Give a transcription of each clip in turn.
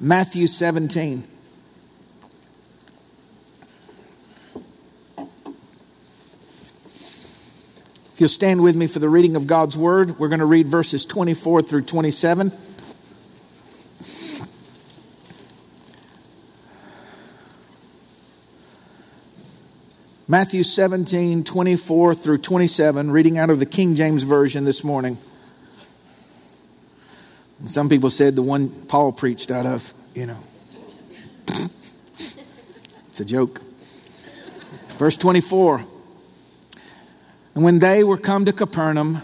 Matthew 17. If you'll stand with me for the reading of God's Word, we're going to read verses 24 through 27. Matthew 17, 24 through 27, reading out of the King James Version this morning. Some people said the one Paul preached out of, you know. it's a joke. Verse 24. And when they were come to Capernaum,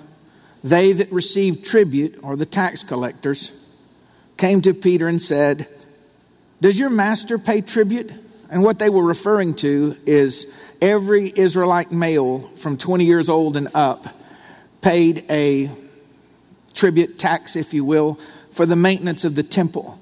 they that received tribute, or the tax collectors, came to Peter and said, Does your master pay tribute? And what they were referring to is every Israelite male from 20 years old and up paid a tribute tax, if you will, for the maintenance of the temple.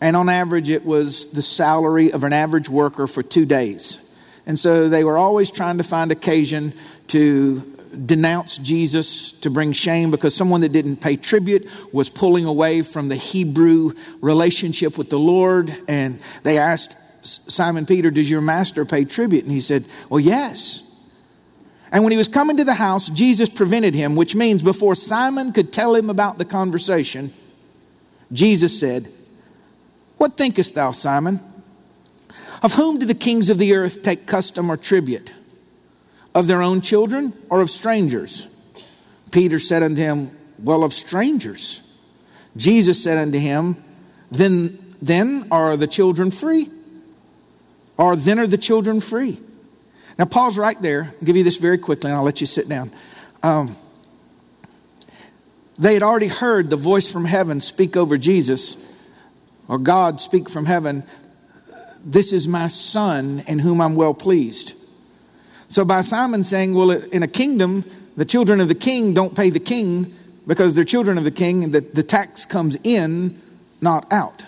And on average, it was the salary of an average worker for two days. And so they were always trying to find occasion to denounce Jesus, to bring shame, because someone that didn't pay tribute was pulling away from the Hebrew relationship with the Lord. And they asked Simon Peter, Does your master pay tribute? And he said, Well, yes. And when he was coming to the house, Jesus prevented him, which means before Simon could tell him about the conversation, Jesus said, What thinkest thou, Simon? Of whom do the kings of the earth take custom or tribute? Of their own children or of strangers? Peter said unto him, Well, of strangers. Jesus said unto him, Then, then are the children free? Or then are the children free? Now, pause right there. I'll give you this very quickly, and I'll let you sit down. Um, they had already heard the voice from heaven speak over Jesus, or God speak from heaven, This is my son in whom I'm well pleased. So, by Simon saying, Well, in a kingdom, the children of the king don't pay the king because they're children of the king, and the, the tax comes in, not out.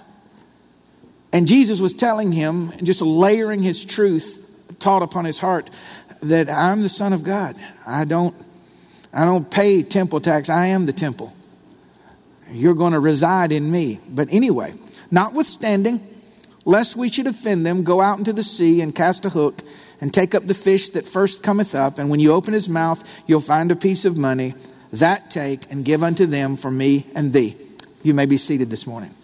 And Jesus was telling him, and just layering his truth taught upon his heart, that I'm the Son of God. I don't, I don't pay temple tax. I am the temple. You're going to reside in me. But anyway, notwithstanding, lest we should offend them, go out into the sea and cast a hook and take up the fish that first cometh up. And when you open his mouth, you'll find a piece of money. That take and give unto them for me and thee. You may be seated this morning.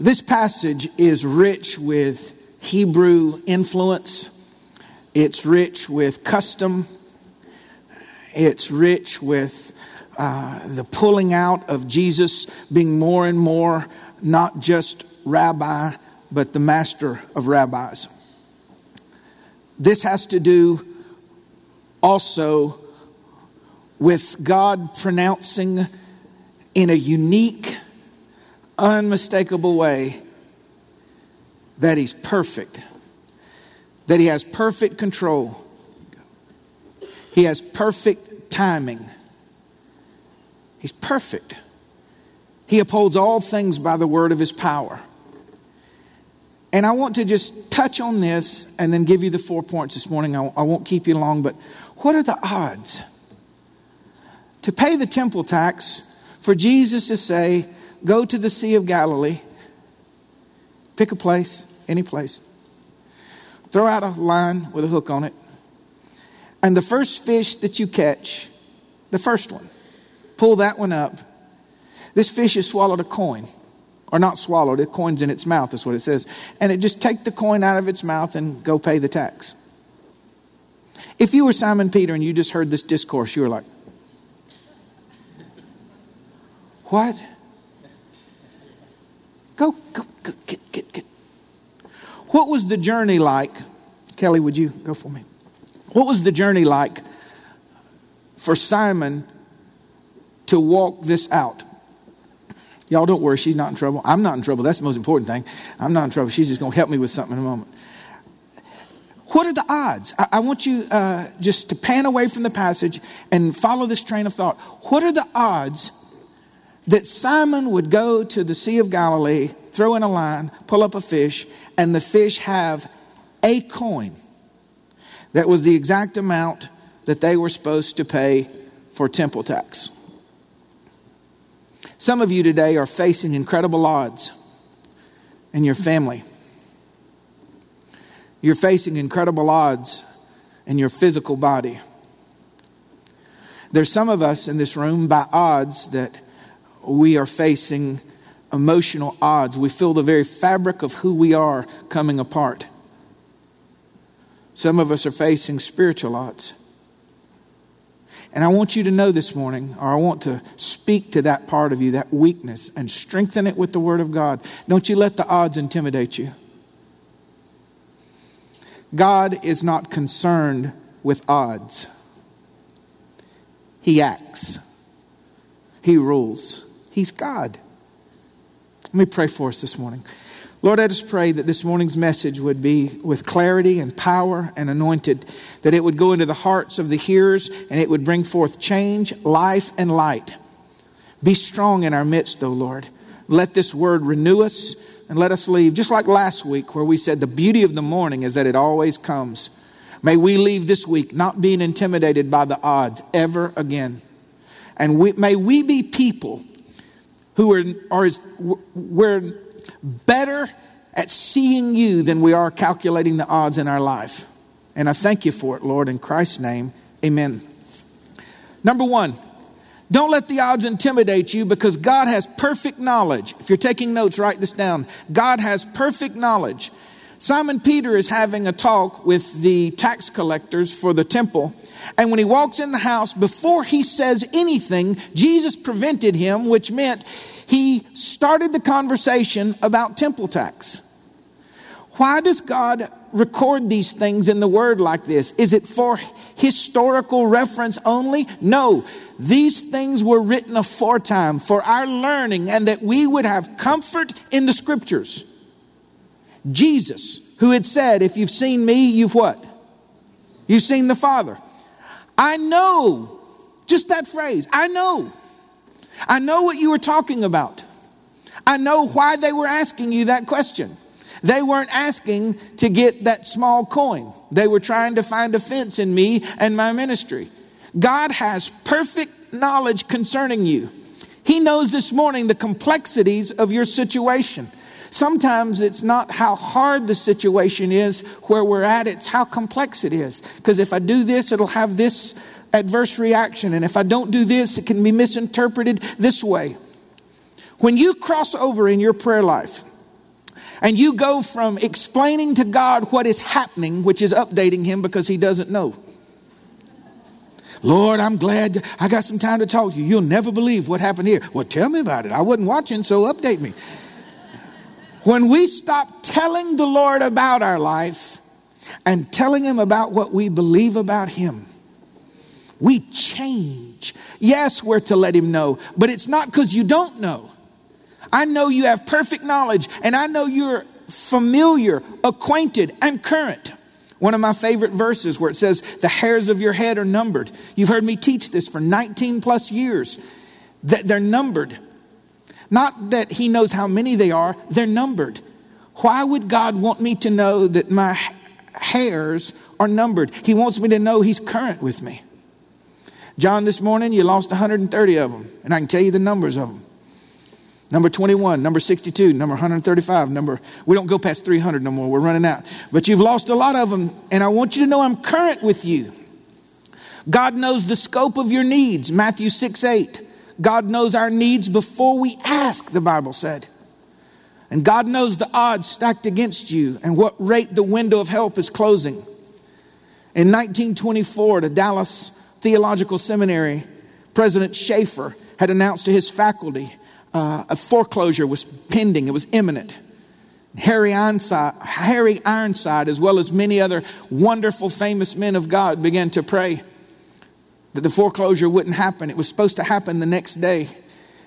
This passage is rich with Hebrew influence, it's rich with custom, it's rich with uh, the pulling out of Jesus being more and more not just rabbi, but the master of rabbis. This has to do also with God pronouncing in a unique unmistakable way that He's perfect, that He has perfect control, He has perfect timing. He's perfect. He upholds all things by the word of His power. And I want to just touch on this and then give you the four points this morning. I, won't keep you long, but what are the odds? To pay the temple tax, for Jesus to say, Go to the Sea of Galilee, pick a place, any place, throw out a line with a hook on it, and the first fish that you catch, the first one, pull that one up. This fish has swallowed a coin, or not swallowed, it coin's in its mouth, is what it says. And it just take the coin out of its mouth and go pay the tax. If you were Simon Peter and you just heard this discourse, you were like, What? Go, go, go, get, get, get. What was the journey like? Kelly, would you go for me? What was the journey like for Simon to walk this out? Y'all don't worry, she's not in trouble. I'm not in trouble. That's the most important thing. I'm not in trouble. She's just going to help me with something in a moment. What are the odds? I, I want you uh, just to pan away from the passage and follow this train of thought. What are the odds that Simon would go to the Sea of Galilee, throw in a line, pull up a fish, and the fish have a coin that was the exact amount that they were supposed to pay for temple tax. Some of you today are facing incredible odds in your family. You're facing incredible odds in your physical body. There's some of us in this room by odds that we are facing emotional odds. We feel the very fabric of who we are coming apart. Some of us are facing spiritual odds. And I want you to know this morning, or I want to speak to that part of you, that weakness, and strengthen it with the Word of God. Don't you let the odds intimidate you. God is not concerned with odds, He acts, He rules. He's God. Let me pray for us this morning. Lord, I just pray that this morning's message would be with clarity and power and anointed, that it would go into the hearts of the hearers and it would bring forth change, life, and light. Be strong in our midst, O Lord. Let this word renew us and let us leave, just like last week, where we said the beauty of the morning is that it always comes. May we leave this week not being intimidated by the odds ever again. And we, may we be people who are, are we're better at seeing you than we are calculating the odds in our life. And I thank you for it, Lord, in Christ's name. Amen. Number one, don't let the odds intimidate you because God has perfect knowledge. If you're taking notes, write this down. God has perfect knowledge. Simon Peter is having a talk with the tax collectors for the temple. And when he walks in the house, before he says anything, Jesus prevented him, which meant he started the conversation about temple tax. Why does God record these things in the Word like this? Is it for historical reference only? No. These things were written aforetime for our learning and that we would have comfort in the Scriptures. Jesus, who had said, If you've seen me, you've what? You've seen the Father. I know, just that phrase, I know I know what you were talking about. I know why they were asking you that question. They weren't asking to get that small coin. They were trying to find offense in me and my ministry. God has perfect knowledge concerning you. He knows this morning the complexities of your situation. Sometimes it's not how hard the situation is where we're at, it's how complex it is. Because if I do this, it'll have this adverse reaction. And if I don't do this, it can be misinterpreted this way. When you cross over in your prayer life and you go from explaining to God what is happening, which is updating Him because He doesn't know. Lord, I'm glad I got some time to talk to you. You'll never believe what happened here. Well, tell me about it. I wasn't watching, so update me. When we stop telling the Lord about our life and telling Him about what we believe about Him, we change. Yes, we're to let him know, but it's not because you don't know. I know you have perfect knowledge, and I know you're familiar, acquainted, and current. One of my favorite verses where it says, The hairs of your head are numbered. You've heard me teach this for 19 plus years, that they're numbered. Not that he knows how many they are, they're numbered. Why would God want me to know that my hairs are numbered? He wants me to know he's current with me. John, this morning you lost 130 of them, and I can tell you the numbers of them. Number 21, number 62, number 135, number, we don't go past 300 no more, we're running out. But you've lost a lot of them, and I want you to know I'm current with you. God knows the scope of your needs, Matthew 6 8. God knows our needs before we ask, the Bible said. And God knows the odds stacked against you and what rate the window of help is closing. In 1924, the Dallas Theological Seminary, President Chafer had announced to his faculty uh, a foreclosure was pending, it was imminent. Harry Ironside, Harry Ironside, as well as many other wonderful, famous men of God, began to pray that the foreclosure wouldn't happen. It was supposed to happen the next day.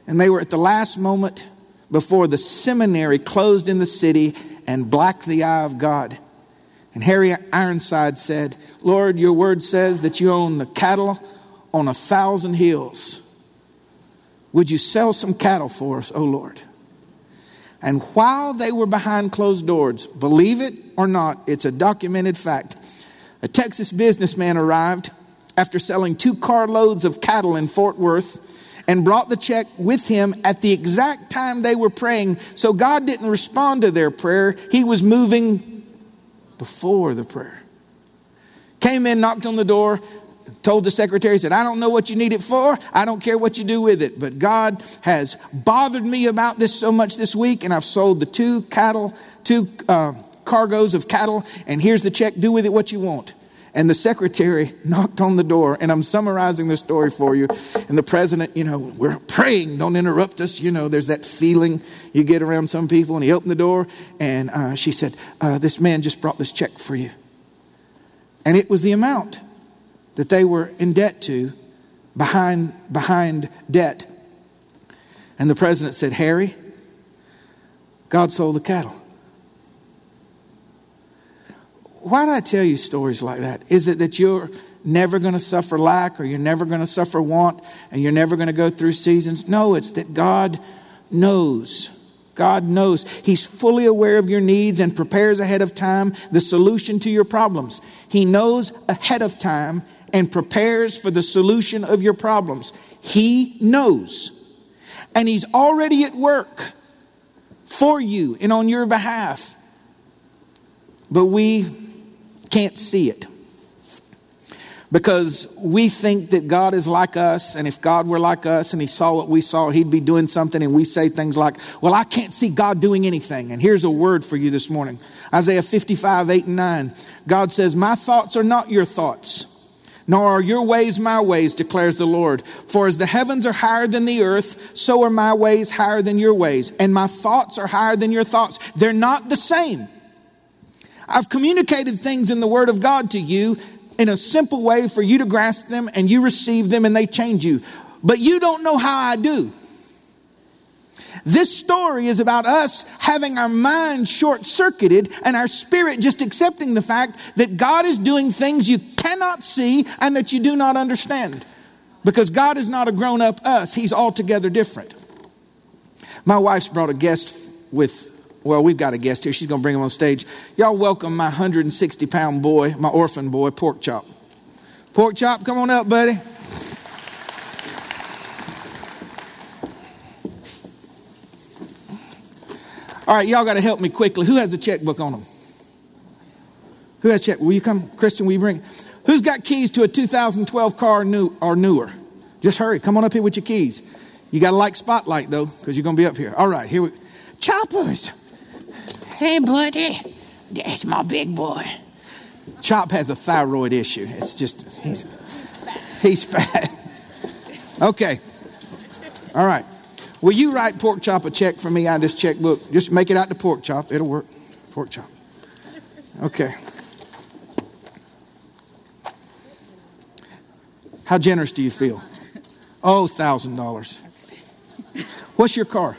And they were at the last moment before the seminary closed in the city and blacked the eye of God. And Harry Ironside said, Lord, your word says that you own the cattle on a thousand hills. Would you sell some cattle for us, oh Lord? And while they were behind closed doors, believe it or not, it's a documented fact. A Texas businessman arrived after selling two carloads of cattle in Fort Worth and brought the check with him at the exact time they were praying. So God didn't respond to their prayer, He was moving before the prayer. Came in, knocked on the door, told the secretary, said, I don't know what you need it for. I don't care what you do with it. But God has bothered me about this so much this week, and I've sold the two cattle, two uh, cargoes of cattle, and here's the check. Do with it what you want. And the secretary knocked on the door, and I'm summarizing the story for you. And the president, you know, we're praying, don't interrupt us. You know, there's that feeling you get around some people. And he opened the door, and uh, she said, uh, This man just brought this check for you. And it was the amount that they were in debt to behind, behind debt. And the president said, Harry, God sold the cattle. Why do I tell you stories like that? Is it that you're never going to suffer lack or you're never going to suffer want and you're never going to go through seasons? No, it's that God knows. God knows. He's fully aware of your needs and prepares ahead of time the solution to your problems. He knows ahead of time and prepares for the solution of your problems. He knows. And He's already at work for you and on your behalf. But we can't see it. Because we think that God is like us, and if God were like us and He saw what we saw, He'd be doing something, and we say things like, Well, I can't see God doing anything. And here's a word for you this morning Isaiah 55, 8 and 9. God says, My thoughts are not your thoughts, nor are your ways my ways, declares the Lord. For as the heavens are higher than the earth, so are my ways higher than your ways, and my thoughts are higher than your thoughts. They're not the same. I've communicated things in the Word of God to you in a simple way for you to grasp them and you receive them and they change you. But you don't know how I do. This story is about us having our mind short circuited and our spirit just accepting the fact that God is doing things you cannot see and that you do not understand. Because God is not a grown up us, He's altogether different. My wife's brought a guest with well, we've got a guest here. She's going to bring him on stage. Y'all welcome my 160 pound boy, my orphan boy, Pork Chop. Pork Chop, come on up, buddy. All right, y'all got to help me quickly. Who has a checkbook on them? Who has check? Will you come, Christian? Will you bring? Who's got keys to a 2012 car new, or newer? Just hurry. Come on up here with your keys. You got to like spotlight though, because you're going to be up here. All right, here we. Choppers. Hey, buddy. That's my big boy. Chop has a thyroid issue. It's just, he's, he's fat. Okay. All right. Will you write Pork Chop a check for me out of this checkbook? Just make it out to Pork Chop. It'll work. Pork Chop. Okay. How generous do you feel? Oh, $1,000. What's your car?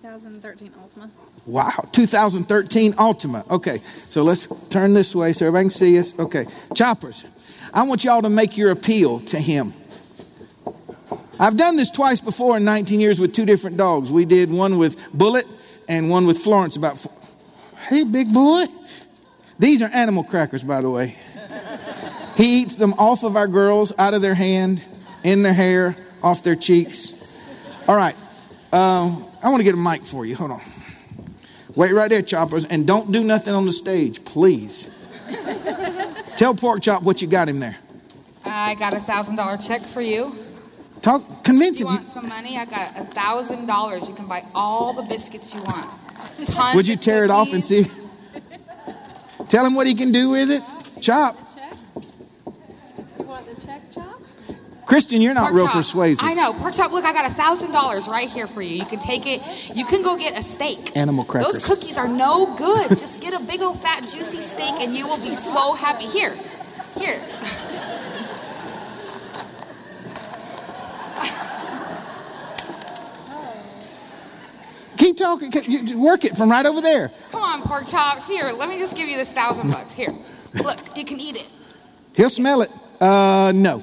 2013 Altima. Wow, 2013 Altima. Okay, so let's turn this way so everybody can see us. Okay, choppers, I want y'all to make your appeal to him. I've done this twice before in 19 years with two different dogs. We did one with Bullet and one with Florence about. Four. Hey, big boy. These are animal crackers, by the way. He eats them off of our girls, out of their hand, in their hair, off their cheeks. All right. Uh, I want to get a mic for you. Hold on. Wait right there, choppers, and don't do nothing on the stage, please. Tell Pork Chop what you got him there. I got a thousand dollar check for you. Talk, convince him. You want some money? I got a thousand dollars. You can buy all the biscuits you want. Tons Would you of tear it off and see? Tell him what he can do with it. Chop. check? You want the check, Chop? Christian, you're not Pork real chop. persuasive. I know. Pork chop, look, I got a thousand dollars right here for you. You can take it. You can go get a steak. Animal crackers. Those cookies are no good. Just get a big old fat juicy steak and you will be so happy. Here. Here. Keep talking. Work it from right over there. Come on, pork chop. Here, let me just give you this thousand bucks. Here. Look, you can eat it. He'll smell it. Uh, no.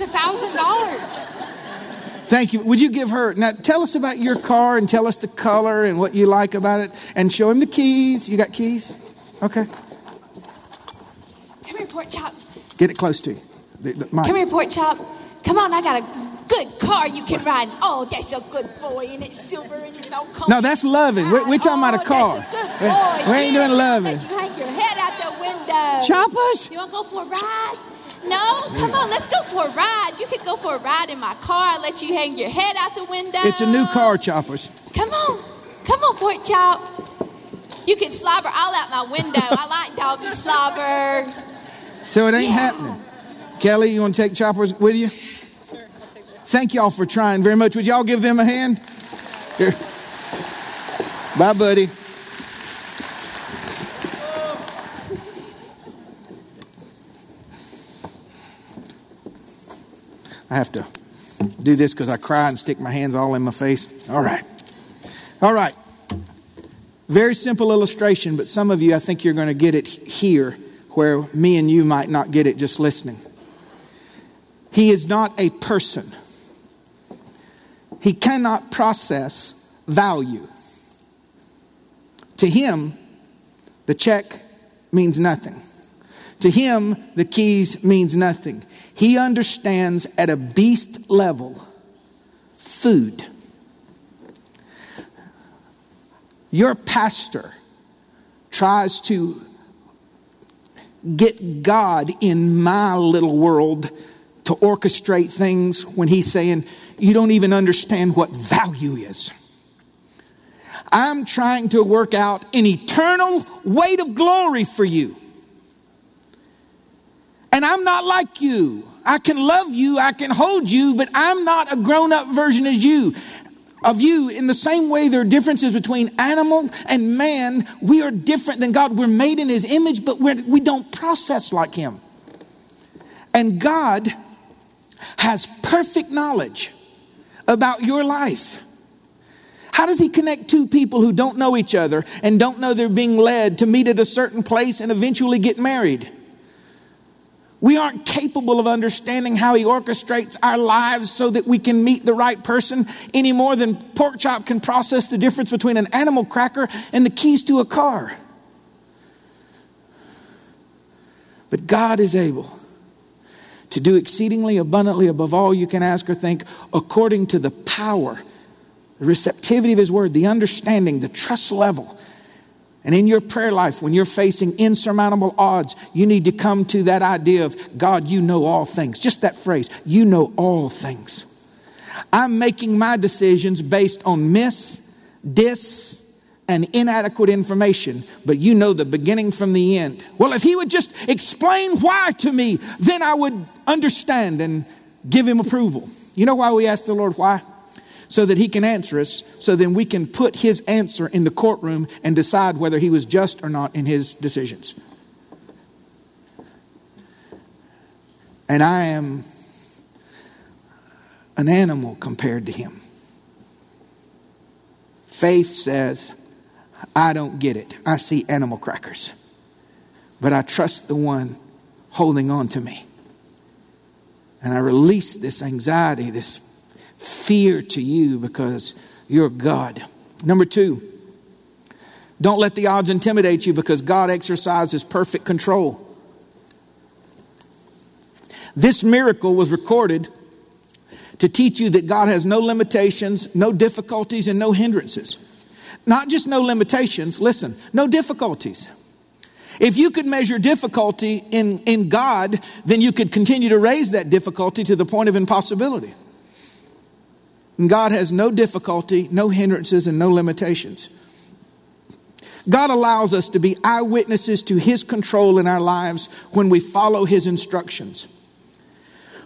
It's a thousand dollars. Thank you. Would you give her now? Tell us about your car and tell us the color and what you like about it, and show him the keys. You got keys? Okay. Come here, Pork Chop. Get it close to you. The- the. Come here, Pork Chop. Come on, I got a good car you can ride. Oh, that's a good boy, and it's silver and it's all comfy. No, that's loving. We're, we're talking about a Oh, car. That's a good We- boy. we ain't doing loving. You hang your head out the window. Choppers? You want to go for a ride? No? Come on, let's go for a ride. You can go for a ride in my car. I'll let you hang your head out the window. It's a new car, choppers. Come on. Come on, Pork Chop. You can slobber all out my window. I like doggy slobber. So it ain't Yeah. happening. Kelly, you want to take choppers with you? Sure, I'll take that. Thank y'all for trying very much. Would y'all give them a hand? Here. Bye, buddy. I have to do this because I cry and stick my hands all in my face. All right. All right. Very simple illustration, but some of you, I think you're going to get it here where me and you might not get it just listening. He is not a person, he cannot process value. To him, the check means nothing. To him, the keys means nothing. He understands at a beast level food. Your pastor tries to get God in my little world to orchestrate things when he's saying, You don't even understand what value is. I'm trying to work out an eternal weight of glory for you. And I'm not like you. I can love you, I can hold you, but I'm not a grown up version of you. Of you, in the same way, there are differences between animal and man. We are different than God. We're made in His image, but we're, we don't process like Him. And God has perfect knowledge about your life. How does he connect two people who don't know each other and don't know they're being led to meet at a certain place and eventually get married? We aren't capable of understanding how he orchestrates our lives so that we can meet the right person any more than pork chop can process the difference between an animal cracker and the keys to a car. But God is able to do exceedingly abundantly above all you can ask or think according to the power, the receptivity of his word, the understanding, the trust level. And in your prayer life, when you're facing insurmountable odds, you need to come to that idea of God, you know all things. Just that phrase, you know all things. I'm making my decisions based on miss, dis, and inadequate information, but you know the beginning from the end. Well, if he would just explain why to me, then I would understand and give him approval. You know why we ask the Lord why? So that he can answer us, so then we can put his answer in the courtroom and decide whether he was just or not in his decisions. And I am an animal compared to him. Faith says, I don't get it. I see animal crackers. But I trust the one holding on to me. And I release this anxiety, this fear to you because you're God. Number two, don't let the odds intimidate you because God exercises perfect control. This miracle was recorded to teach you that God has no limitations, no difficulties, and no hindrances. Not just no limitations, listen, no difficulties. If you could measure difficulty in, in God, then you could continue to raise that difficulty to the point of impossibility. And God has no difficulty, no hindrances, and no limitations. God allows us to be eyewitnesses to His control in our lives when we follow His instructions.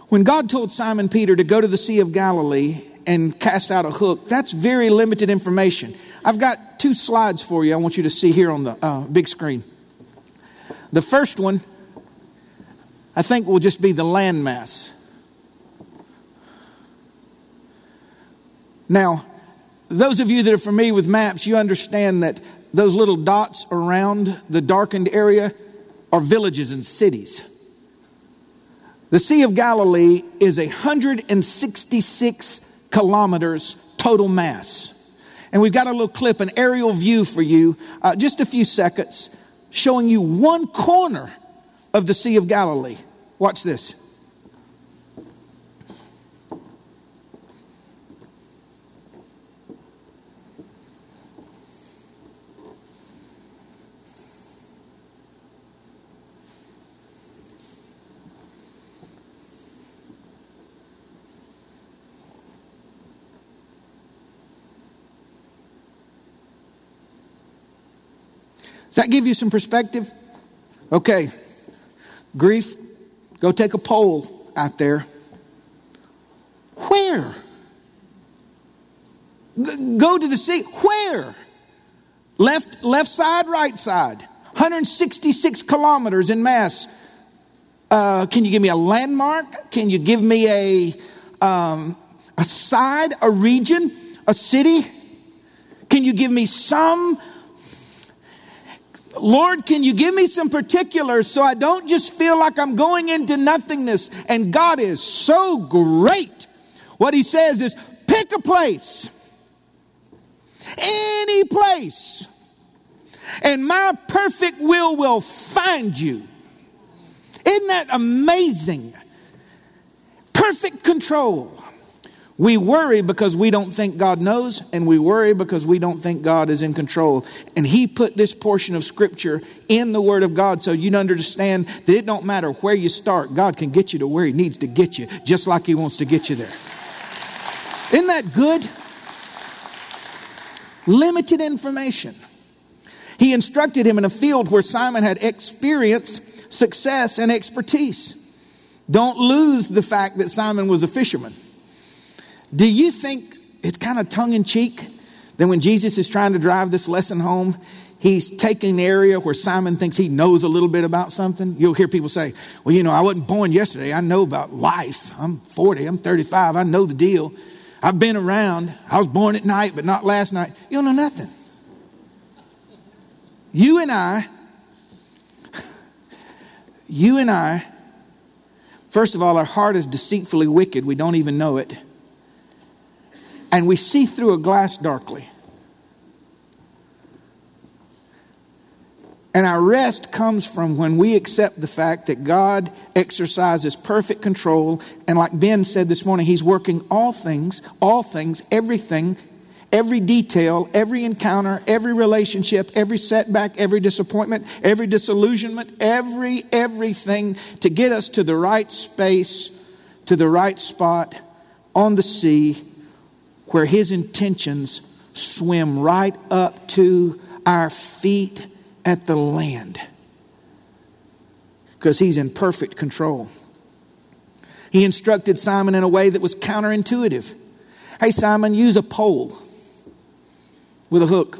When God told Simon Peter to go to the Sea of Galilee and cast out a hook, that's very limited information. I've got two slides for you I want you to see here on the uh, big screen. The first one, I think, will just be the landmass. Now, those of you that are familiar with maps, you understand that those little dots around the darkened area are villages and cities. The Sea of Galilee is 166 kilometers total mass. And we've got a little clip, an aerial view for you, uh, just a few seconds, showing you one corner of the Sea of Galilee. Watch this. Does that give you some perspective? Okay. Grief, go take a poll out there. Where? Go to the sea. Where? Left, left side, right side. 166 kilometers in mass. Uh, can you give me a landmark? Can you give me a, um, a side, a region, a city? Can you give me some Lord, can you give me some particulars so I don't just feel like I'm going into nothingness? And God is so great. What He says is pick a place, any place, and my perfect will will find you. Isn't that amazing? Perfect control. We worry because we don't think God knows, and we worry because we don't think God is in control. And He put this portion of Scripture in the Word of God so you'd understand that it don't matter where you start, God can get you to where He needs to get you, just like He wants to get you there. Isn't that good? Limited information. He instructed him in a field where Simon had experience, success and expertise. Don't lose the fact that Simon was a fisherman. Do you think it's kind of tongue in cheek that when Jesus is trying to drive this lesson home, he's taking an area where Simon thinks he knows a little bit about something? You'll hear people say, Well, you know, I wasn't born yesterday. I know about life. I'm 40, I'm 35, I know the deal. I've been around. I was born at night, but not last night. You don't know nothing. You and I, you and I, first of all, our heart is deceitfully wicked. We don't even know it and we see through a glass darkly. And our rest comes from when we accept the fact that God exercises perfect control. And like Ben said this morning, He's working all things, all things, everything, every detail, every encounter, every relationship, every setback, every disappointment, every disillusionment, every, everything to get us to the right space, to the right spot on the sea where his intentions swim right up to our feet at the land because he's in perfect control. He instructed Simon in a way that was counterintuitive. Hey, Simon, use a pole with a hook.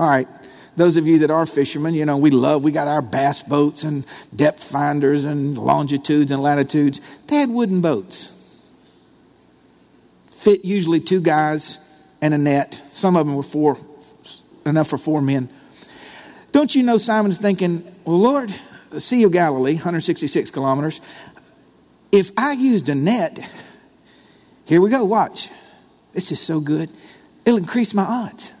All right, those of you that are fishermen, you know, we love, we got our bass boats and depth finders and longitudes and latitudes. They had wooden boats fit usually two guys and a net. Some of them were four, enough for four men. Don't you know Simon's thinking, well, Lord, the Sea of Galilee, 166 kilometers, if I used a net, here we go, watch. This is so good. It'll increase my odds.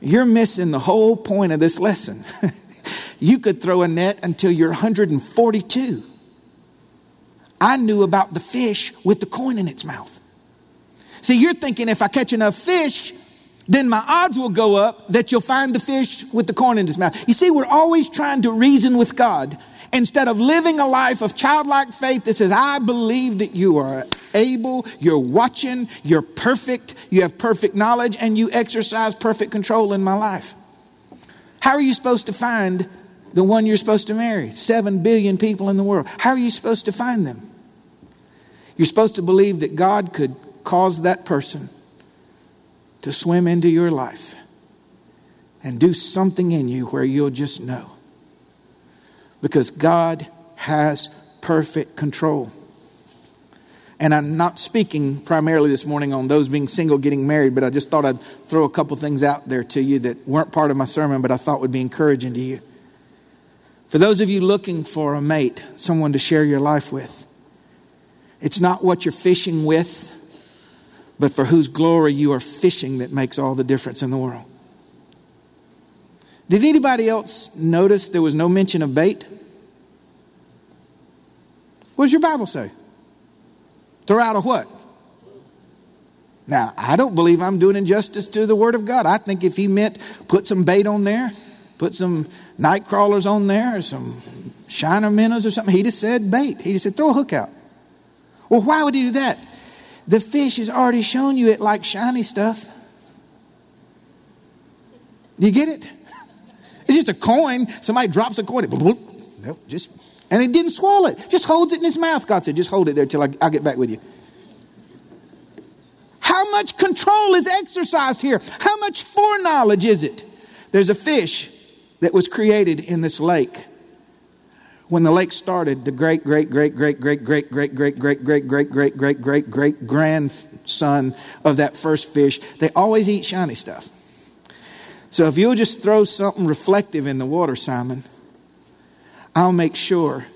You're missing the whole point of this lesson. you could throw a net until you're 142. I knew about the fish with the coin in its mouth. See, you're thinking if I catch enough fish, then my odds will go up that you'll find the fish with the corn in his mouth. You see, we're always trying to reason with God instead of living a life of childlike faith that says, I believe that you are able, you're watching, you're perfect, you have perfect knowledge, and you exercise perfect control in my life. How are you supposed to find the one you're supposed to marry? Seven billion people in the world. How are you supposed to find them? You're supposed to believe that God could cause that person to swim into your life and do something in you where you'll just know. Because God has perfect control. And I'm not speaking primarily this morning on those being single getting married, but I just thought I'd throw a couple things out there to you that weren't part of my sermon, but I thought would be encouraging to you. For those of you looking for a mate, someone to share your life with, it's not what you're fishing with, but for whose glory you are fishing that makes all the difference in the world. Did anybody else notice there was no mention of bait? What does your Bible say? Throw out a what? Now, I don't believe I'm doing injustice to the Word of God. I think if he meant put some bait on there, put some night crawlers on there, or some shiner minnows or something, he just said bait. He just said throw a hook out. Well, why would he do that? The fish has already shown you it like shiny stuff. Do you get it? It's just a coin. Somebody drops a coin. It, just and it didn't swallow it. Just holds it in his mouth. God said, just hold it there till I, I'll get back with you. How much control is exercised here? How much foreknowledge is it? There's a fish that was created in this lake. When the lake started, the great, great, great, great, great, great, great, great, great, great, great, great, great, great, great grandson of that first fish, they always eat shiny stuff. So if you'll just throw something reflective in the water, Simon, I'll make sure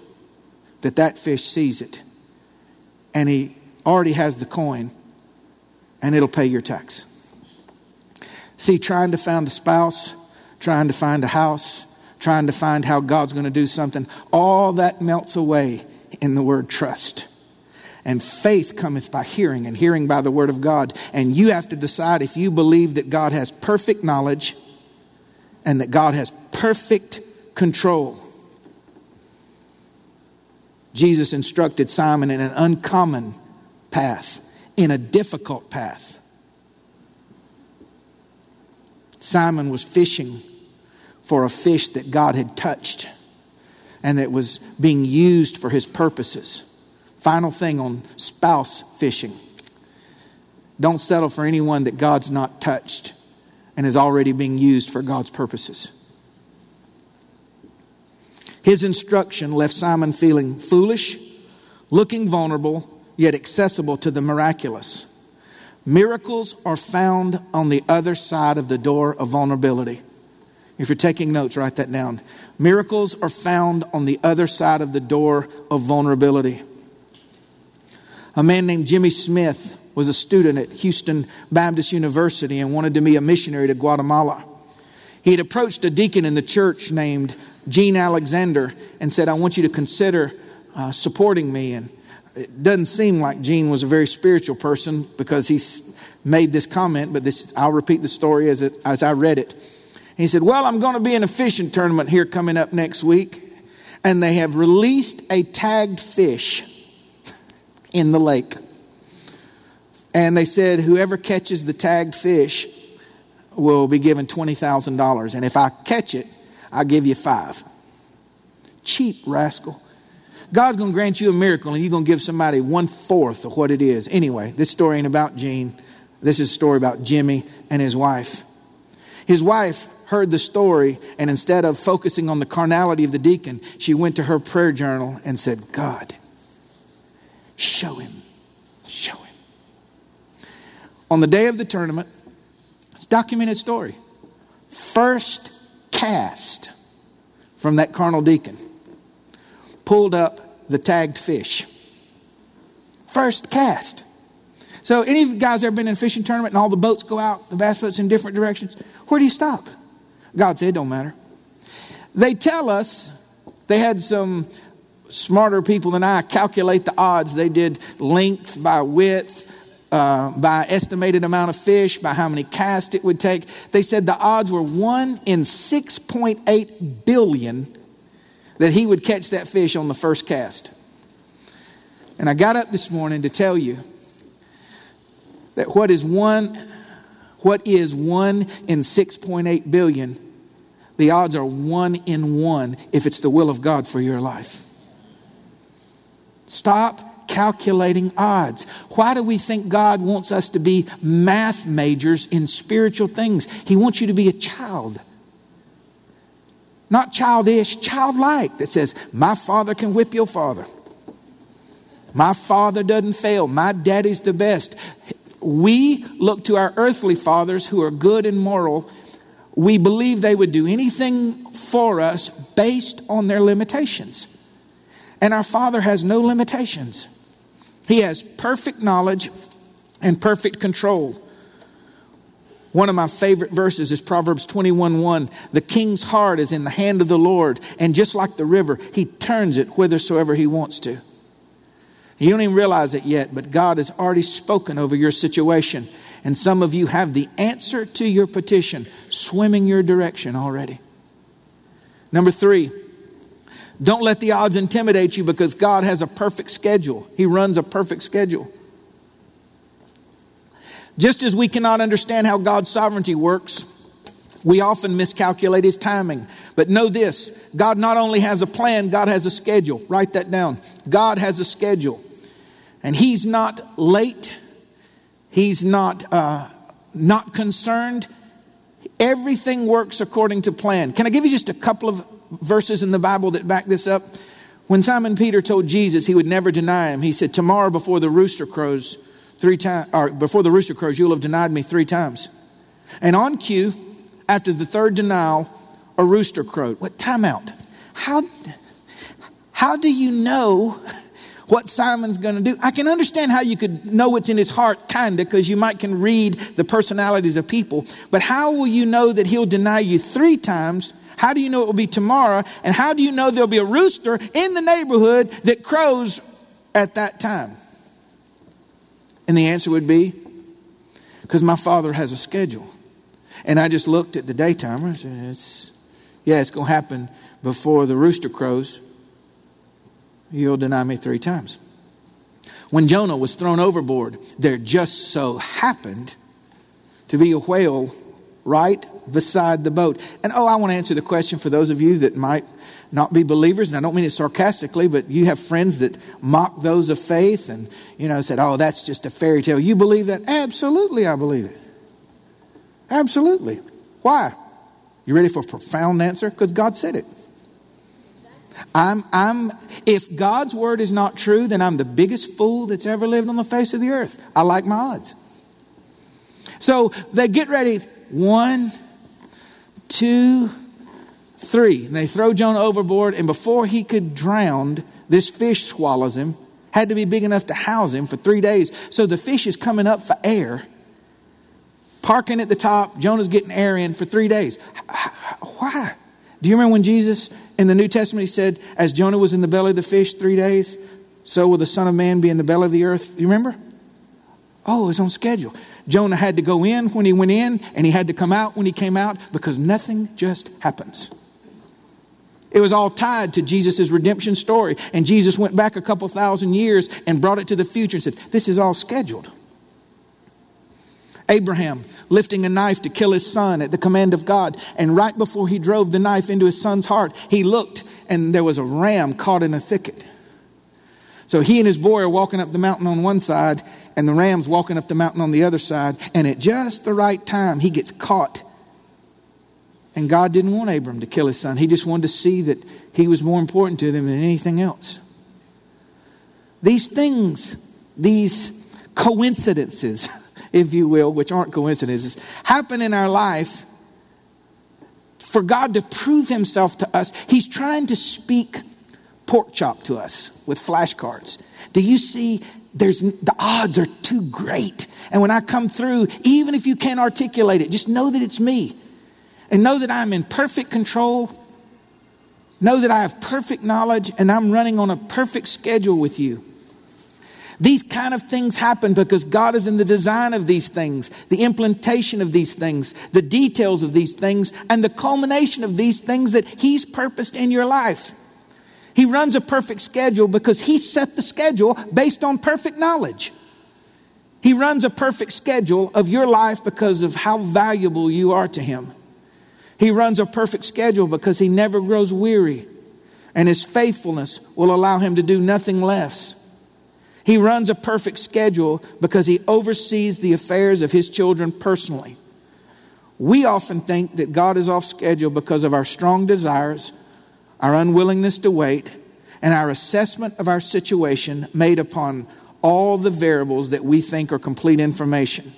that that fish sees it. And he already has the coin and it'll pay your tax. See, trying to find a spouse, trying to find a house, trying to find how God's going to do something, all that melts away in the word trust. And faith cometh by hearing, and hearing by the word of God. And you have to decide if you believe that God has perfect knowledge and that God has perfect control. Jesus instructed Simon in an uncommon path in a difficult path. Simon was fishing for a fish that God had touched and that was being used for his purposes. Final thing on spouse fishing don't settle for anyone that God's not touched and is already being used for God's purposes. His instruction left Simon feeling foolish, looking vulnerable, yet accessible to the miraculous. Miracles are found on the other side of the door of vulnerability. If you're taking notes, write that down. Miracles are found on the other side of the door of vulnerability. A man named Jimmy Smith was a student at Houston Baptist University and wanted to be a missionary to Guatemala. He had approached a deacon in the church named Gene Alexander and said, I want you to consider uh, supporting me. And it doesn't seem like Gene was a very spiritual person because he made this comment, but this, I'll repeat the story as, it, as I read it. He said, Well, I'm going to be in a fishing tournament here coming up next week, and they have released a tagged fish in the lake. And they said, Whoever catches the tagged fish will be given $20,000. And if I catch it, I'll give you five. Cheap rascal. God's going to grant you a miracle and you're going to give somebody one fourth of what it is. Anyway, this story ain't about Gene. This is a story about Jimmy and his wife. His wife heard the story, and instead of focusing on the carnality of the deacon, she went to her prayer journal and said, God, show him, show him. On the day of the tournament, it's documented story. First cast from that carnal deacon pulled up the tagged fish. First cast. So, any of you guys ever been in a fishing tournament and all the boats go out, the bass boats in different directions? Where do you stop? God said, it don't matter. They tell us they had some smarter people than I calculate the odds. They did length by width, uh, by estimated amount of fish, by how many casts it would take. They said the odds were 1 in 6.8 billion that he would catch that fish on the first cast. And I got up this morning to tell you that what is one what is 1 in 6.8 billion the odds are 1 in 1 if it's the will of God for your life. Stop calculating odds. Why do we think God wants us to be math majors in spiritual things? He wants you to be a child. Not childish, childlike, that says, My father can whip your father. My father doesn't fail. My daddy's the best. We look to our earthly fathers who are good and moral. We believe they would do anything for us based on their limitations. And our Father has no limitations. He has perfect knowledge, and perfect control. One of my favorite verses is Proverbs 21 1. The king's heart is in the hand of the Lord, and just like the river, he turns it whithersoever he wants to. You don't even realize it yet, but God has already spoken over your situation. And some of you have the answer to your petition swimming your direction already. Number three, don't let the odds intimidate you because God has a perfect schedule. He runs a perfect schedule. Just as we cannot understand how God's sovereignty works, we often miscalculate his timing. But know this God not only has a plan, God has a schedule. Write that down. God has a schedule. And he's not late, he's not, uh, not concerned. Everything works according to plan. Can I give you just a couple of verses in the Bible that back this up? When Simon Peter told Jesus he would never deny him, he said, Tomorrow before the rooster crows, three times, or before the rooster crows, you'll have denied me three times. And on cue, after the third denial, a rooster crowed. What timeout? How, how do you know what Simon's going to do? I can understand how you could know what's in his heart, kind of, because you might can read the personalities of people. But how will you know that he'll deny you three times? How do you know it will be tomorrow? And how do you know there'll be a rooster in the neighborhood that crows at that time? And the answer would be because my father has a schedule. And I just looked at the daytimer. Said, it's, yeah, it's going to happen before the rooster crows. You'll deny me three times. When Jonah was thrown overboard, there just so happened to be a whale right beside the boat. And oh, I want to answer the question for those of you that might not be believers, and I don't mean it sarcastically, but you have friends that mock those of faith and, you know, said, oh, that's just a fairy tale. You believe that? Absolutely, I believe it. Absolutely. Why? You ready for a profound answer? Because God said it. I'm, I'm, if God's word is not true, then I'm the biggest fool that's ever lived on the face of the earth. I like my odds. So they get ready. One, two, three. And they throw Jonah overboard, and before he could drown, this fish swallows him. Had to be big enough to house him for three days. So the fish is coming up for air, parking at the top. Jonah's getting air in for three days. Why? Do you remember when Jesus in the New Testament he said, As Jonah was in the belly of the fish three days, so will the Son of Man be in the belly of the earth? You remember? Oh, it was on schedule. Jonah had to go in when he went in, and he had to come out when he came out because nothing just happens. It was all tied to Jesus' redemption story. And Jesus went back a couple thousand years and brought it to the future and said, This is all scheduled. Abraham lifting a knife to kill his son at the command of God. And right before he drove the knife into his son's heart, he looked and there was a ram caught in a thicket. So he and his boy are walking up the mountain on one side, and the ram's walking up the mountain on the other side. And at just the right time, he gets caught. And God didn't want Abram to kill his son. He just wanted to see that he was more important to them than anything else. These things, these coincidences, if you will, which aren't coincidences, happen in our life for God to prove himself to us. He's trying to speak pork chop to us with flashcards. Do you see there's the odds are too great. And when I come through, even if you can't articulate it, just know that it's me. And know that I'm in perfect control. Know that I have perfect knowledge and I'm running on a perfect schedule with you. These kind of things happen because God is in the design of these things, the implementation of these things, the details of these things, and the culmination of these things that He's purposed in your life. He runs a perfect schedule because He set the schedule based on perfect knowledge. He runs a perfect schedule of your life because of how valuable you are to Him. He runs a perfect schedule because He never grows weary, and His faithfulness will allow Him to do nothing less. He runs a perfect schedule because he oversees the affairs of his children personally. We often think that God is off schedule because of our strong desires, our unwillingness to wait, and our assessment of our situation made upon all the variables that we think are complete information.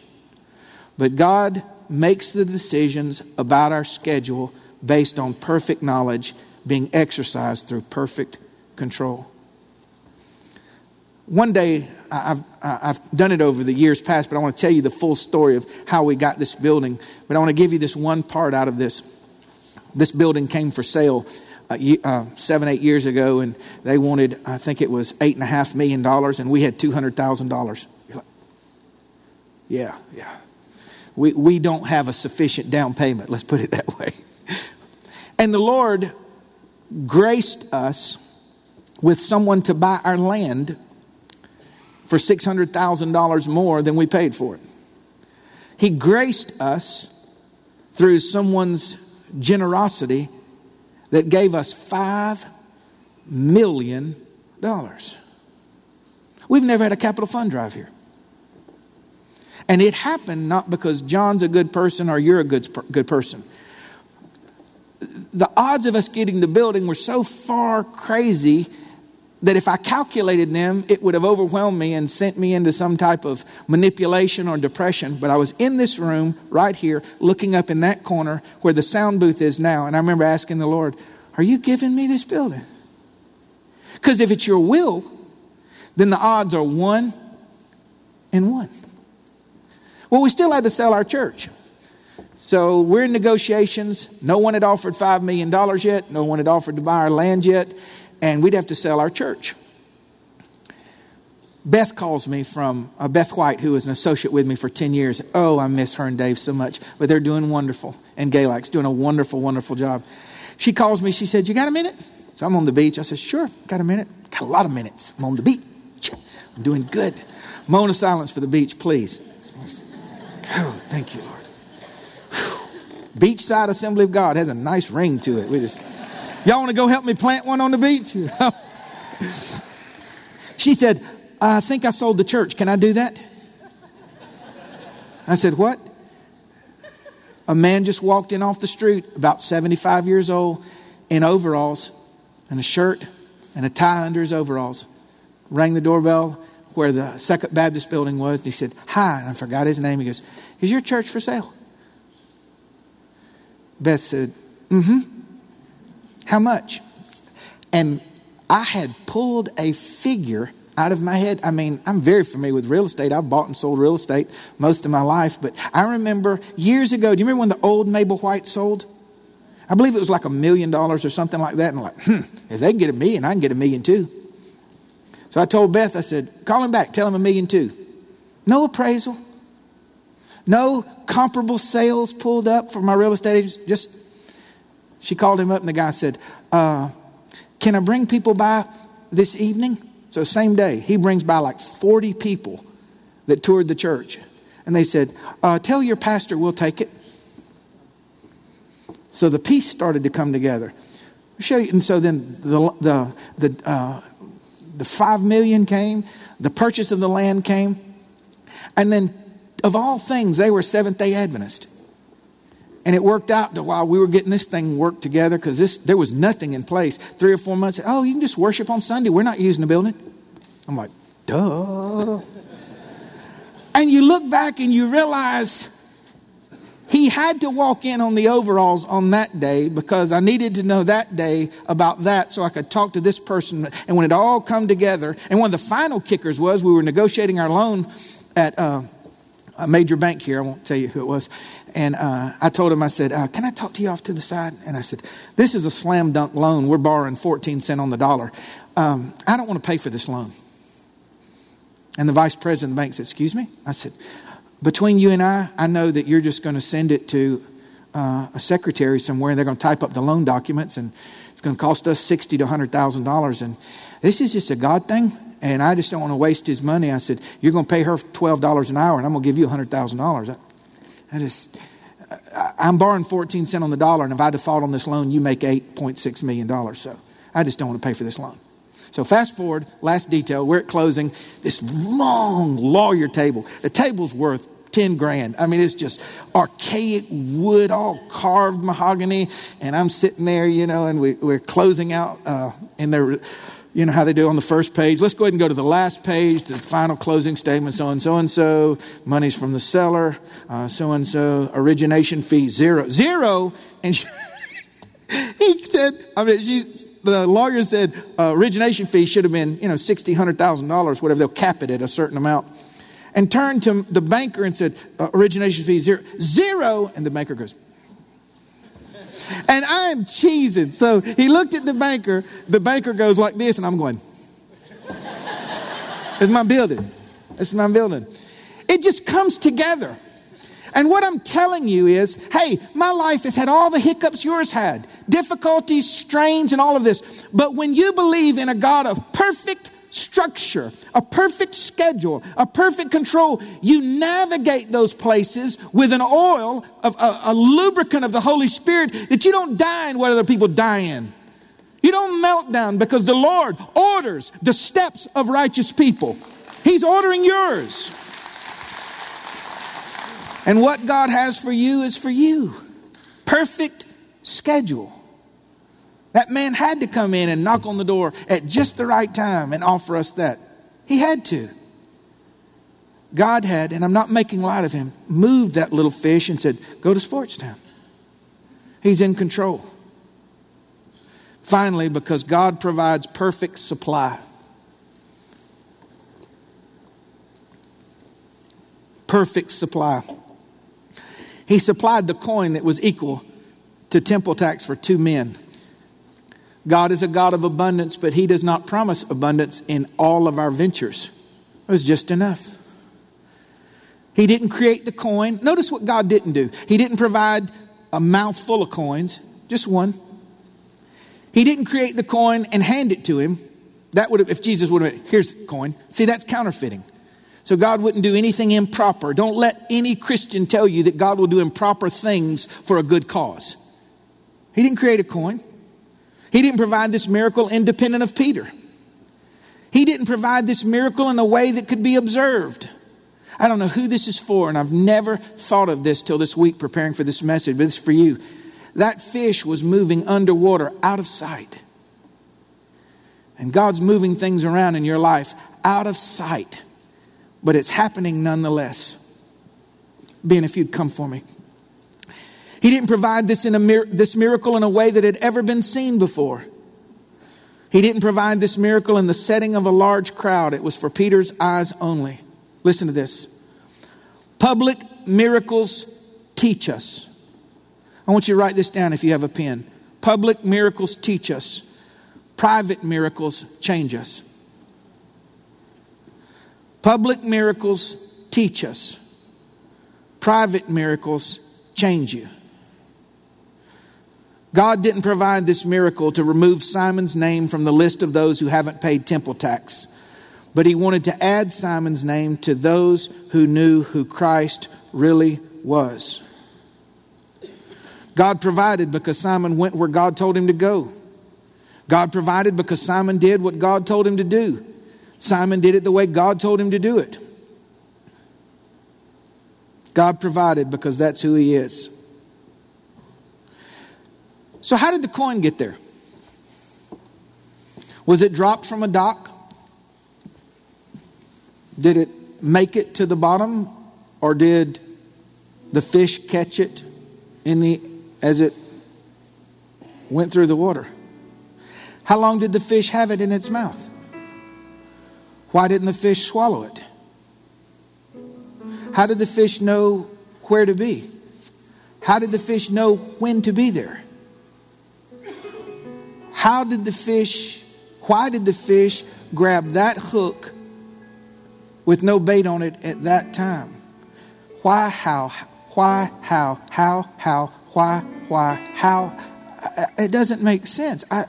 But God makes the decisions about our schedule based on perfect knowledge being exercised through perfect control. One day, I've, I've done it over the years past, but I want to tell you the full story of how we got this building. But I want to give you this one part out of this. This building came for sale uh, uh, seven, eight years ago, and they wanted, I think it was eight and a half million dollars, and we had two hundred thousand dollars. Yeah, yeah. We, we don't have a sufficient down payment, let's put it that way. And the Lord graced us with someone to buy our land for $600,000 more than we paid for it. He graced us through someone's generosity that gave us $5 million. We've never had a capital fund drive here. And it happened not because John's a good person or you're a good, good person. The odds of us getting the building were so far crazy that if I calculated them, it would have overwhelmed me and sent me into some type of manipulation or depression. But I was in this room right here, looking up in that corner where the sound booth is now. And I remember asking the Lord, Are you giving me this building? Because if it's your will, then the odds are one and one. Well, we still had to sell our church. So we're in negotiations. No one had offered $5 million yet. No one had offered to buy our land yet and we'd have to sell our church. Beth calls me from uh, Beth White, who was an associate with me for 10 years. Oh, I miss her and Dave so much, but they're doing wonderful. And Galax doing a wonderful, wonderful job. She calls me, she said, You got a minute? So I'm on the beach. I said, Sure, got a minute. Got a lot of minutes. I'm on the beach. I'm doing good. Moment of silence for the beach, please. Oh, thank you, Lord. Beachside Assembly of God has a nice ring to it. We just. Y'all want to go help me plant one on the beach? she said, I think I sold the church. Can I do that? I said, What? A man just walked in off the street, about 75 years old, in overalls and a shirt and a tie under his overalls. Rang the doorbell where the Second Baptist building was, and he said, Hi. And I forgot his name. He goes, Is your church for sale? Beth said, Mm hmm. How much? And I had pulled a figure out of my head. I mean, I'm very familiar with real estate. I've bought and sold real estate most of my life. But I remember years ago, do you remember when the old Mabel White sold? I believe it was like a million dollars or something like that. And I'm like, hmm, if they can get a million, I can get a million too. So I told Beth, I said, call him back, tell him a million too. No appraisal, no comparable sales pulled up for my real estate agents, just she called him up, and the guy said, uh, Can I bring people by this evening? So, same day, he brings by like 40 people that toured the church. And they said, uh, Tell your pastor we'll take it. So the piece started to come together. I'll show you. And so then the, the, the, uh, the five million came, the purchase of the land came. And then, of all things, they were Seventh day Adventist. And it worked out that while we were getting this thing worked together because this there was nothing in place. Three or four months, oh, you can just worship on Sunday. We're not using the building. I'm like, duh. and you look back and you realize he had to walk in on the overalls on that day because I needed to know that day about that so I could talk to this person. And when it all come together, and one of the final kickers was we were negotiating our loan at uh, a major bank here. I won't tell you who it was. And uh, I told him, I said, uh, Can I talk to you off to the side? And I said, This is a slam dunk loan. We're borrowing 14 cents on the dollar. Um, I don't want to pay for this loan. And the vice president of the bank said, Excuse me? I said, Between you and I, I know that you're just going to send it to uh, a secretary somewhere and they're going to type up the loan documents and it's going to cost us sixty to $100,000. And this is just a God thing. And I just don't want to waste his money. I said, You're going to pay her $12 an hour and I'm going to give you $100,000. I just, I'm borrowing 14 cents on the dollar, and if I default on this loan, you make $8.6 million. So I just don't want to pay for this loan. So fast forward, last detail, we're at closing. This long lawyer table. The table's worth 10 grand. I mean, it's just archaic wood, all carved mahogany. And I'm sitting there, you know, and we, are closing out, uh, and they're you know how they do on the first page. Let's go ahead and go to the last page, the final closing statement, so and so and so, money's from the seller, so and so, origination fee, zero. Zero? And she, he said, I mean, she, the lawyer said uh, origination fee should have been, you know, $60,000, $100,000, whatever. They'll cap it at a certain amount. And turned to the banker and said, uh, origination fee zero. Zero. And the banker goes, and I'm cheesing. So he looked at the banker. The banker goes like this, and I'm going, It's my building. It's my building. It just comes together. And what I'm telling you is hey, my life has had all the hiccups yours had, difficulties, strains, and all of this. But when you believe in a God of perfect structure, a perfect schedule, a perfect control, you navigate those places with an oil of a, a lubricant of the Holy Spirit that you don't die in what other people die in. You don't melt down because the Lord orders the steps of righteous people. He's ordering yours. And what God has for you is for you. Perfect schedule. That man had to come in and knock on the door at just the right time and offer us that. He had to. God had, and I'm not making light of him, moved that little fish and said, Go to Sportstown. He's in control. Finally, because God provides perfect supply. Perfect supply. He supplied the coin that was equal to temple tax for two men. God is a God of abundance, but He does not promise abundance in all of our ventures. It was just enough. He didn't create the coin. Notice what God didn't do. He didn't provide a mouthful of coins, just one. He didn't create the coin and hand it to him. That would have, if Jesus would have, here's the coin. See, that's counterfeiting. So God wouldn't do anything improper. Don't let any Christian tell you that God will do improper things for a good cause. He didn't create a coin. He didn't provide this miracle independent of Peter. He didn't provide this miracle in a way that could be observed. I don't know who this is for, and I've never thought of this till this week preparing for this message, but it's for you. That fish was moving underwater out of sight. And God's moving things around in your life out of sight but it's happening nonetheless. Ben, if you'd come for me. He didn't provide this, in a mir- this miracle in a way that had ever been seen before. He didn't provide this miracle in the setting of a large crowd. It was for Peter's eyes only. Listen to this. Public miracles teach us. I want you to write this down if you have a pen. Public miracles teach us. Private miracles change us. Public miracles teach us, private miracles change you. God didn't provide this miracle to remove Simon's name from the list of those who haven't paid temple tax, but he wanted to add Simon's name to those who knew who Christ really was. God provided because Simon went where God told him to go. God provided because Simon did what God told him to do. Simon did it the way God told him to do it. God provided because that's who he is. So, how did the coin get there? Was it dropped from a dock? Did it make it to the bottom? Or did the fish catch it in the, as it went through the water? How long did the fish have it in its mouth? Why didn't the fish swallow it? How did the fish know where to be? How did the fish know when to be there? How did the fish, why did the fish grab that hook with no bait on it at that time? Why, how, why, how, how, how, why, why, how? It doesn't make sense. I,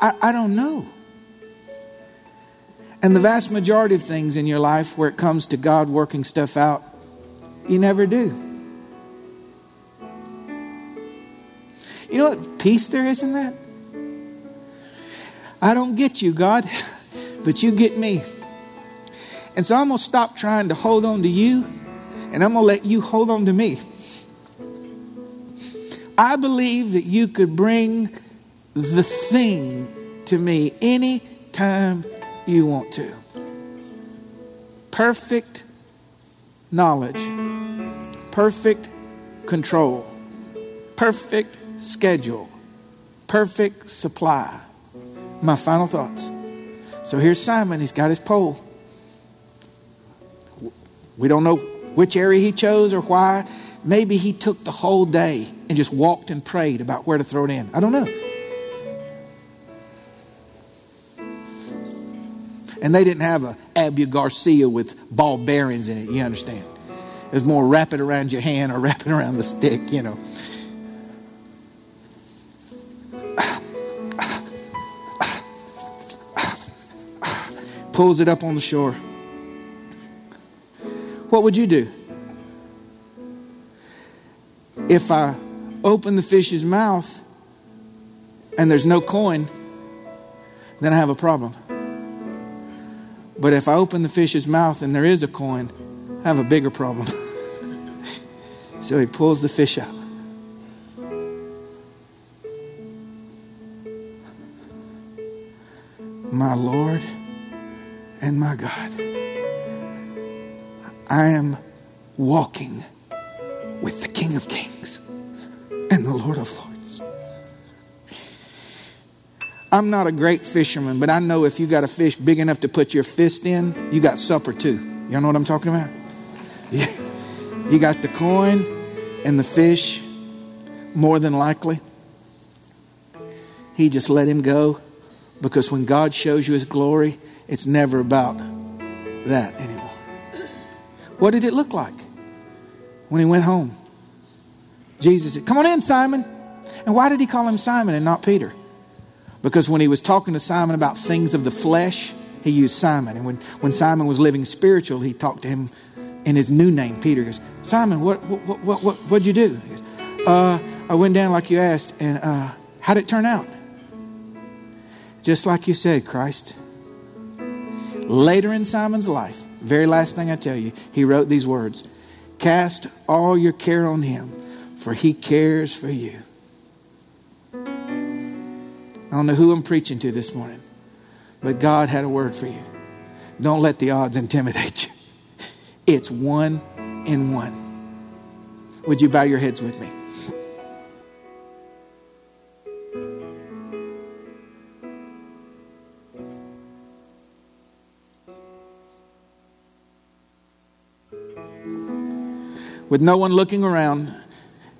I, I don't know. And the vast majority of things in your life where it comes to God working stuff out, you never do. You know what peace there is in that? I don't get you, God, but you get me. And so I'm going to stop trying to hold on to you and I'm going to let you hold on to me. I believe that you could bring the thing to me any time you want to. Perfect knowledge, perfect control, perfect schedule, perfect supply. My final thoughts. So here's Simon. He's got his pole. We don't know which area he chose or why. Maybe he took the whole day and just walked and prayed about where to throw it in. I don't know. And they didn't have a Abu Garcia with ball bearings in it, you understand. It was more wrap it around your hand or wrap it around the stick, you know. Pulls it up on the shore. What would you do? If I open the fish's mouth and there's no coin, then I have a problem. But if I open the fish's mouth and there is a coin, I have a bigger problem. so he pulls the fish out. My Lord and my God, I am walking with the King of Kings and the Lord of Lords. I'm not a great fisherman, but I know if you got a fish big enough to put your fist in, you got supper too. Y'all know what I'm talking about? You got the coin and the fish, more than likely. He just let him go because when God shows you his glory, it's never about that anymore. What did it look like when he went home? Jesus said, Come on in, Simon. And why did he call him Simon and not Peter? Because when he was talking to Simon about things of the flesh, he used Simon. And when, when Simon was living spiritual, he talked to him in his new name, Peter. He goes, Simon, what, what, what, what, what'd you do? Goes, uh, I went down like you asked, and uh, how'd it turn out? Just like you said, Christ. Later in Simon's life, very last thing I tell you, he wrote these words Cast all your care on him, for he cares for you. I don't know who I'm preaching to this morning, but God had a word for you. Don't let the odds intimidate you. It's one in one. Would you bow your heads with me? With no one looking around,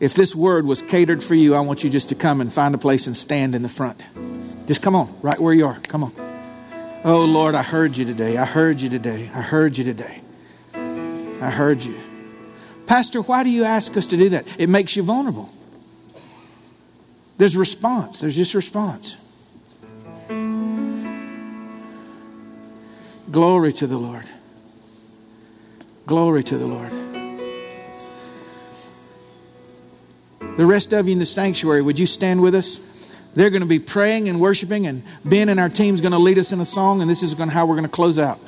if this word was catered for you, I want you just to come and find a place and stand in the front. Just come on, right where you are. Come on. Oh, Lord, I heard you today. I heard you today. I heard you today. I heard you. Pastor, why do you ask us to do that? It makes you vulnerable. There's response, there's just response. Glory to the Lord. Glory to the Lord. The rest of you in the sanctuary, would you stand with us? They're going to be praying and worshiping, and Ben and our team's going to lead us in a song, and this is going to, how we're going to close out.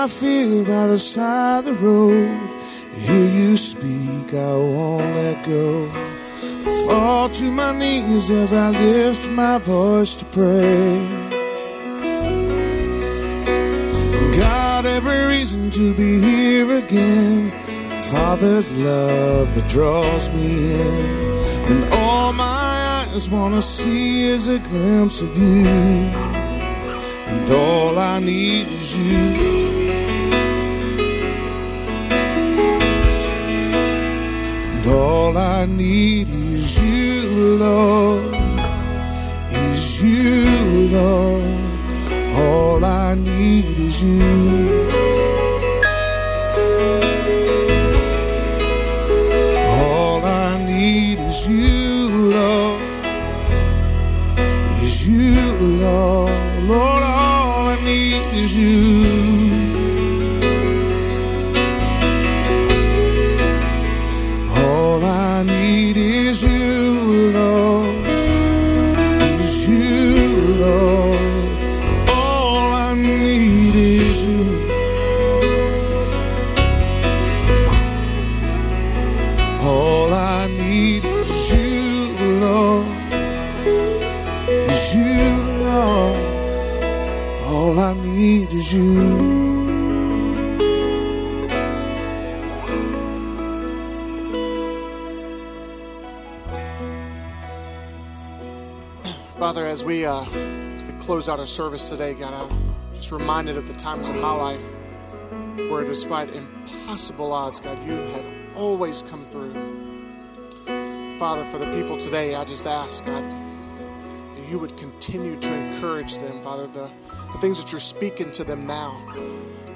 My fear by the side of the road. Hear you speak, I won't let go. Fall to my knees as I lift my voice to pray. Got every reason to be here again. Father's love that draws me in. And all my eyes want to see is a glimpse of you. And all I need is you. All I need is you, Lord. Is you, Lord. All I need is you. I need is you. Father, as we, uh, as we close out our service today, God, I'm just reminded of the times in my life where, despite impossible odds, God, you have always come through. Father, for the people today, I just ask, God, you would continue to encourage them, Father, the, the things that you're speaking to them now.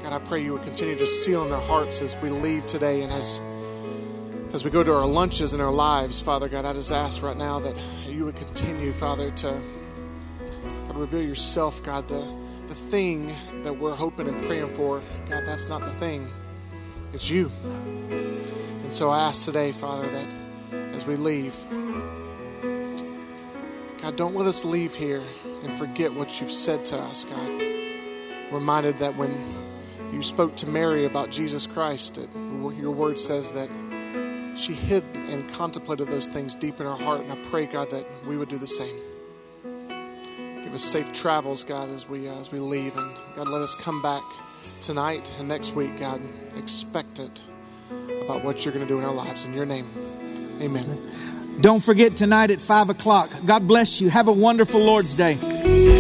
God, I pray you would continue to seal in their hearts as we leave today and as as we go to our lunches and our lives, Father God, I just ask right now that you would continue, Father, to God, reveal yourself, God, the, the thing that we're hoping and praying for. God, that's not the thing, it's you. And so I ask today, Father, that as we leave, God, don't let us leave here and forget what you've said to us, God. Reminded that when you spoke to Mary about Jesus Christ, it, your word says that she hid and contemplated those things deep in her heart. And I pray, God, that we would do the same. Give us safe travels, God, as we uh, as we leave, and God, let us come back tonight and next week, God, expectant about what you're going to do in our lives. In your name, Amen. Don't forget tonight at 5 o'clock. God bless you. Have a wonderful Lord's Day.